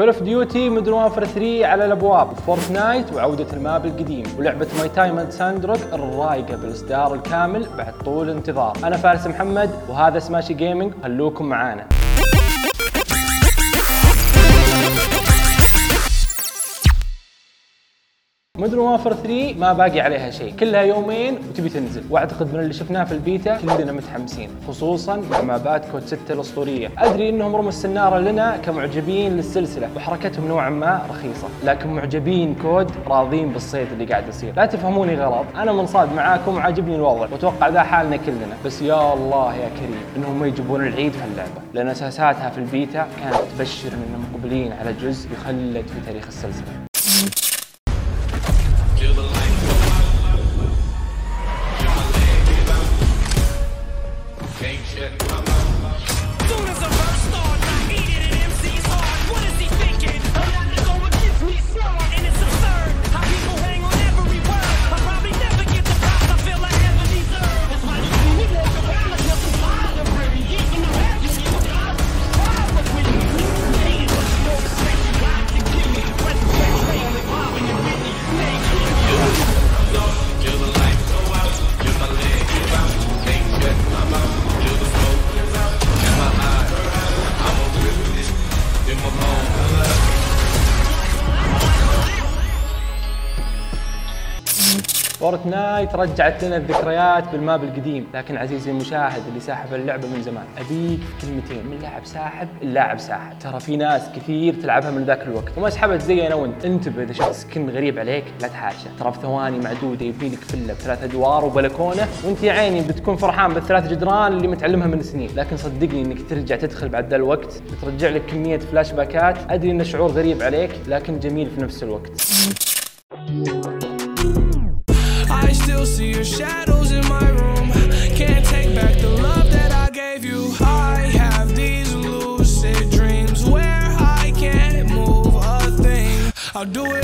Call of Duty Modern Warfare 3 على الأبواب. Fortnite وعودة ال map القديم. ولعبة My Time at Sandrock الرايقة بالإصدار الكامل بعد طول انتظار. أنا فارس محمد وهذا سماشي جيمنج خلوكم معانا. Modern Warfare 3 ما باقي عليها شيء. كلها يومين وتبي تنزل. واعتقد من اللي شفناه في البيتا كلنا متحمسين. خصوصا مع مابات COD 6 الأسطورية. أدري إنهم رموا السنارة لنا كمعجبين للسلسلة وحركتهم نوعا ما رخيصة. لكن معجبين COD راضين بالصيد اللي قاعد يصير. لا تفهموني غلط. أنا منصاد معاكم وعاجبني الوضع. وأتوقع ذا حالنا كلنا. بس يا الله يا كريم إنهم ما يجيبون العيد في اللعبة. لأن أساساتها في البيتا كانت تبشر إنهم مقبلين على جزء يخلد في تاريخ السلسلة. فورتنايت رجعت لنا الذكريات بال map القديم. لكن عزيزي المشاهد اللي ساحب اللعبة من زمان أبيك في كلمتين. من لاعب ساحب اللاعب ساحب. ترى في ناس كثير تلعبها من ذاك الوقت. وما سحبت زي أنا وأنت. انتبه اذا شفت skin غريب عليك لا تحاشى. ترى في ثواني معدودة يبني لك فيلا بثلاث أدوار وبلكونة وأنت يا عيني بتكون فرحان بالثلاث جدران اللي متعلمها من سنين. لكن صدقني إنك ترجع تدخل بعد ذا الوقت بترجع لك كمية فلاش باكات أدري انه شعور غريب عليك لكن جميل في نفس الوقت. See your shadows in my room. Can't take back the love that I gave you. I have these lucid dreams where I can't move a thing. I'll do it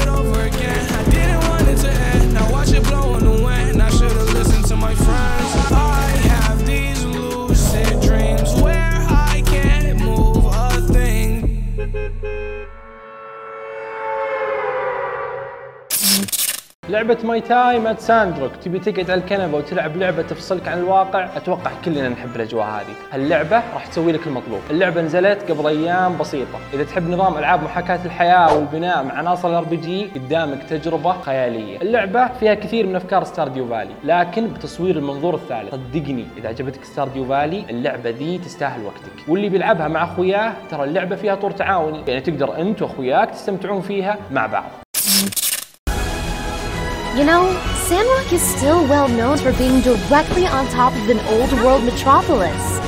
لعبة ماي تايم ات ساندروك تبي تقعد على الكنبة وتلعب لعبة تفصلك عن الواقع؟ أتوقع كلنا نحب الأجواء هذه، هاللعبة راح تسوي لك المطلوب، اللعبة نزلت قبل أيام بسيطة، إذا تحب نظام ألعاب محاكاة الحياة والبناء مع عناصر ال RPG قدامك تجربة خيالية، اللعبة فيها كثير من أفكار Stardew Valley، لكن بتصوير المنظور الثالث، صدقني إذا عجبتك Stardew Valley اللعبة ذي تستاهل وقتك، واللي بيلعبها مع أخوياه ترى اللعبة فيها طور تعاوني، يعني تقدر أنت وأخوياك تستمتعون فيها مع بعض. You know, Sandrock is still well known for being directly on top of an old world metropolis.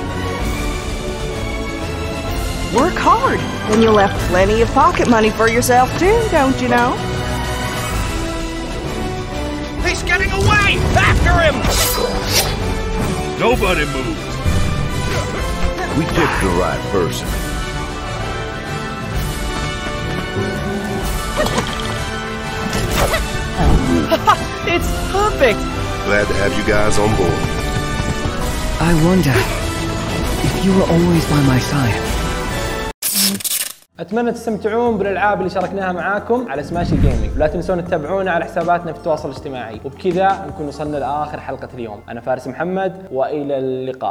Work hard, and you'll have plenty of pocket money for yourself too, don't you know? He's getting away! After him! Nobody moves. We picked the right person. It's perfect. Glad to have you guys on board. I wonder if you were always by my side. أتمنى تستمتعون بالألعاب اللي شاركناها معاكم على سماشي جيمنج ولا تنسون تتابعونا على حساباتنا في التواصل الاجتماعي وبكذا نكون وصلنا لآخر حلقة اليوم أنا فارس محمد وإلى اللقاء